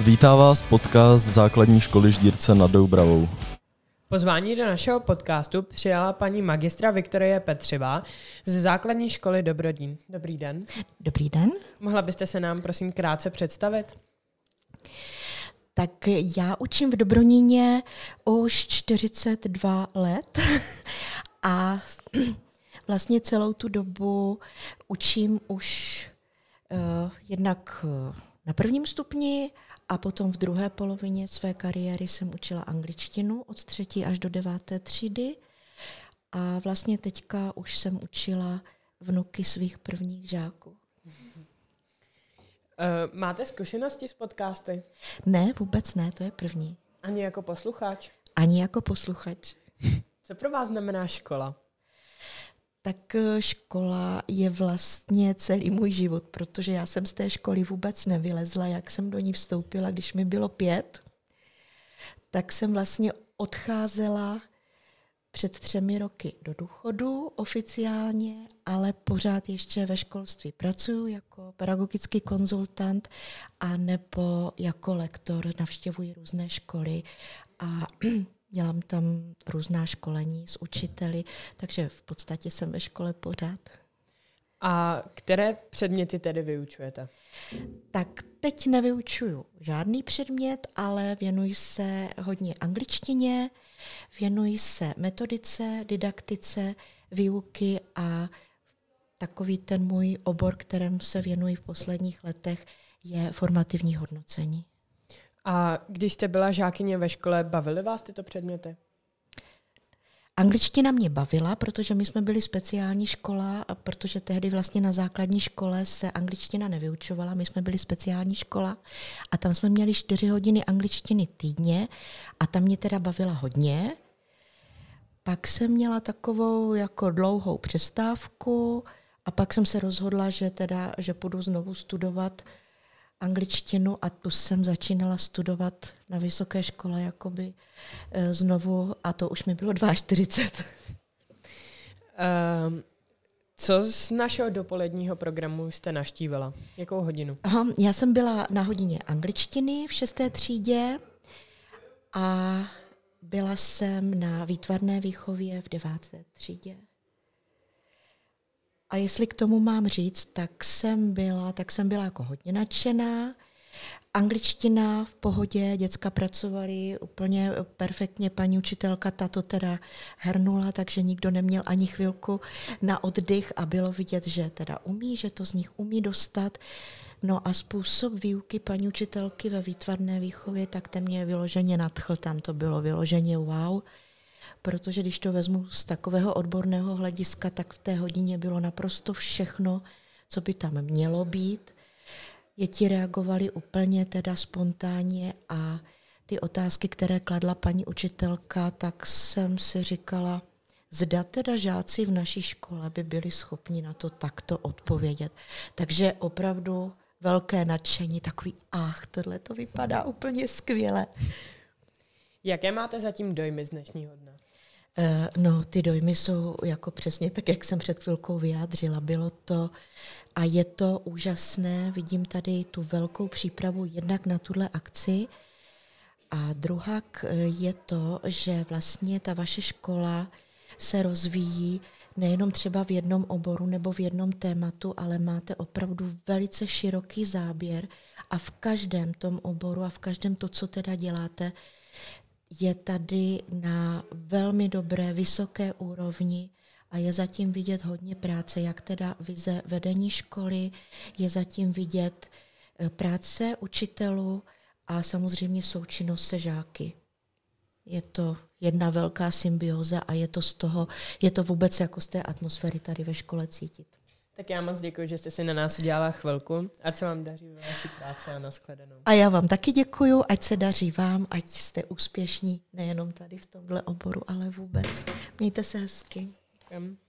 Vítá vás podcast základní školy Ždírce nad Doubravou. Pozvání do našeho podcastu přijala paní magistra Viktorie Petřivá ze základní školy Dobrodín. Dobrý den. Dobrý den. Mohla byste se nám prosím krátce představit? Tak já učím v Dobroníně už 42 let a vlastně celou tu dobu učím už uh, jednak uh, na prvním stupni a potom v druhé polovině své kariéry jsem učila angličtinu od třetí až do deváté třídy. A vlastně teďka už jsem učila vnuky svých prvních žáků. Uh, máte zkušenosti s podcasty? Ne, vůbec ne, to je první. Ani jako posluchač? Ani jako posluchač. Co pro vás znamená škola? Tak eh, škola je vlastně celý můj život, protože já jsem z té školy vůbec nevylezla, jak jsem do ní vstoupila, když mi bylo pět, tak jsem vlastně odcházela před třemi roky do důchodu oficiálně, ale pořád ještě ve školství pracuji jako pedagogický konzultant a nebo jako lektor navštěvuji různé školy a dělám tam různá školení s učiteli, takže v podstatě jsem ve škole pořád. A které předměty tedy vyučujete? Tak teď nevyučuju žádný předmět, ale věnuji se hodně angličtině, věnuji se metodice, didaktice, výuky a takový ten můj obor, kterém se věnuji v posledních letech, je formativní hodnocení. A když jste byla žákyně ve škole, bavily vás tyto předměty? Angličtina mě bavila, protože my jsme byli speciální škola, protože tehdy vlastně na základní škole se angličtina nevyučovala, my jsme byli speciální škola a tam jsme měli čtyři hodiny angličtiny týdně a tam mě teda bavila hodně. Pak jsem měla takovou jako dlouhou přestávku a pak jsem se rozhodla, že teda, že půjdu znovu studovat angličtinu a tu jsem začínala studovat na vysoké škole jakoby e, znovu a to už mi bylo 42. Um, co z našeho dopoledního programu jste naštívila? Jakou hodinu? Aha, já jsem byla na hodině angličtiny v šesté třídě a byla jsem na výtvarné výchově v deváté třídě. A jestli k tomu mám říct, tak jsem byla, tak jsem byla jako hodně nadšená. Angličtina v pohodě, děcka pracovali úplně perfektně, paní učitelka ta to teda hrnula, takže nikdo neměl ani chvilku na oddych a bylo vidět, že teda umí, že to z nich umí dostat. No a způsob výuky paní učitelky ve výtvarné výchově, tak ten mě vyloženě nadchl, tam to bylo vyloženě wow protože když to vezmu z takového odborného hlediska, tak v té hodině bylo naprosto všechno, co by tam mělo být. Děti reagovali úplně teda spontánně a ty otázky, které kladla paní učitelka, tak jsem si říkala, zda teda žáci v naší škole by byli schopni na to takto odpovědět. Takže opravdu velké nadšení, takový ach, tohle to vypadá úplně skvěle. Jaké máte zatím dojmy z dnešního dne? Eh, no, ty dojmy jsou jako přesně tak, jak jsem před chvilkou vyjádřila. Bylo to a je to úžasné. Vidím tady tu velkou přípravu jednak na tuhle akci a druhá eh, je to, že vlastně ta vaše škola se rozvíjí nejenom třeba v jednom oboru nebo v jednom tématu, ale máte opravdu velice široký záběr a v každém tom oboru a v každém to, co teda děláte, je tady na velmi dobré, vysoké úrovni a je zatím vidět hodně práce, jak teda vize vedení školy, je zatím vidět eh, práce učitelů a samozřejmě součinnost se žáky. Je to jedna velká symbioza a je to z toho, je to vůbec jako z té atmosféry tady ve škole cítit. Tak já moc děkuji, že jste si na nás udělala chvilku. A co vám daří ve vaší práci a nashledanou. A já vám taky děkuji, ať se daří vám, ať jste úspěšní nejenom tady v tomhle oboru, ale vůbec. Mějte se hezky. Děkujeme.